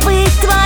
забыть твою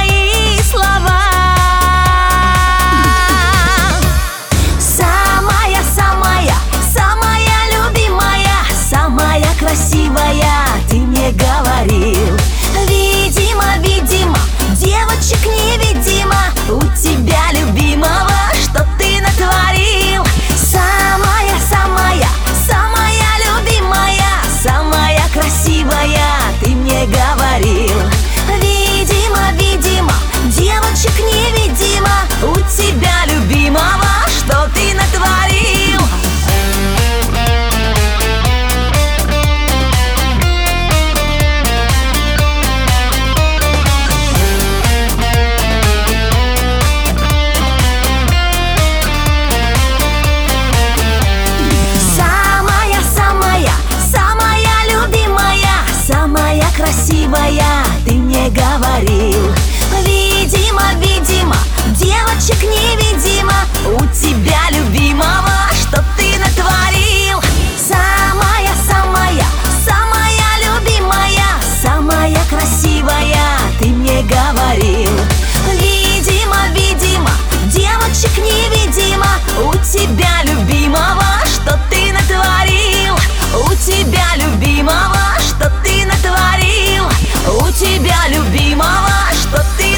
любимого, что ты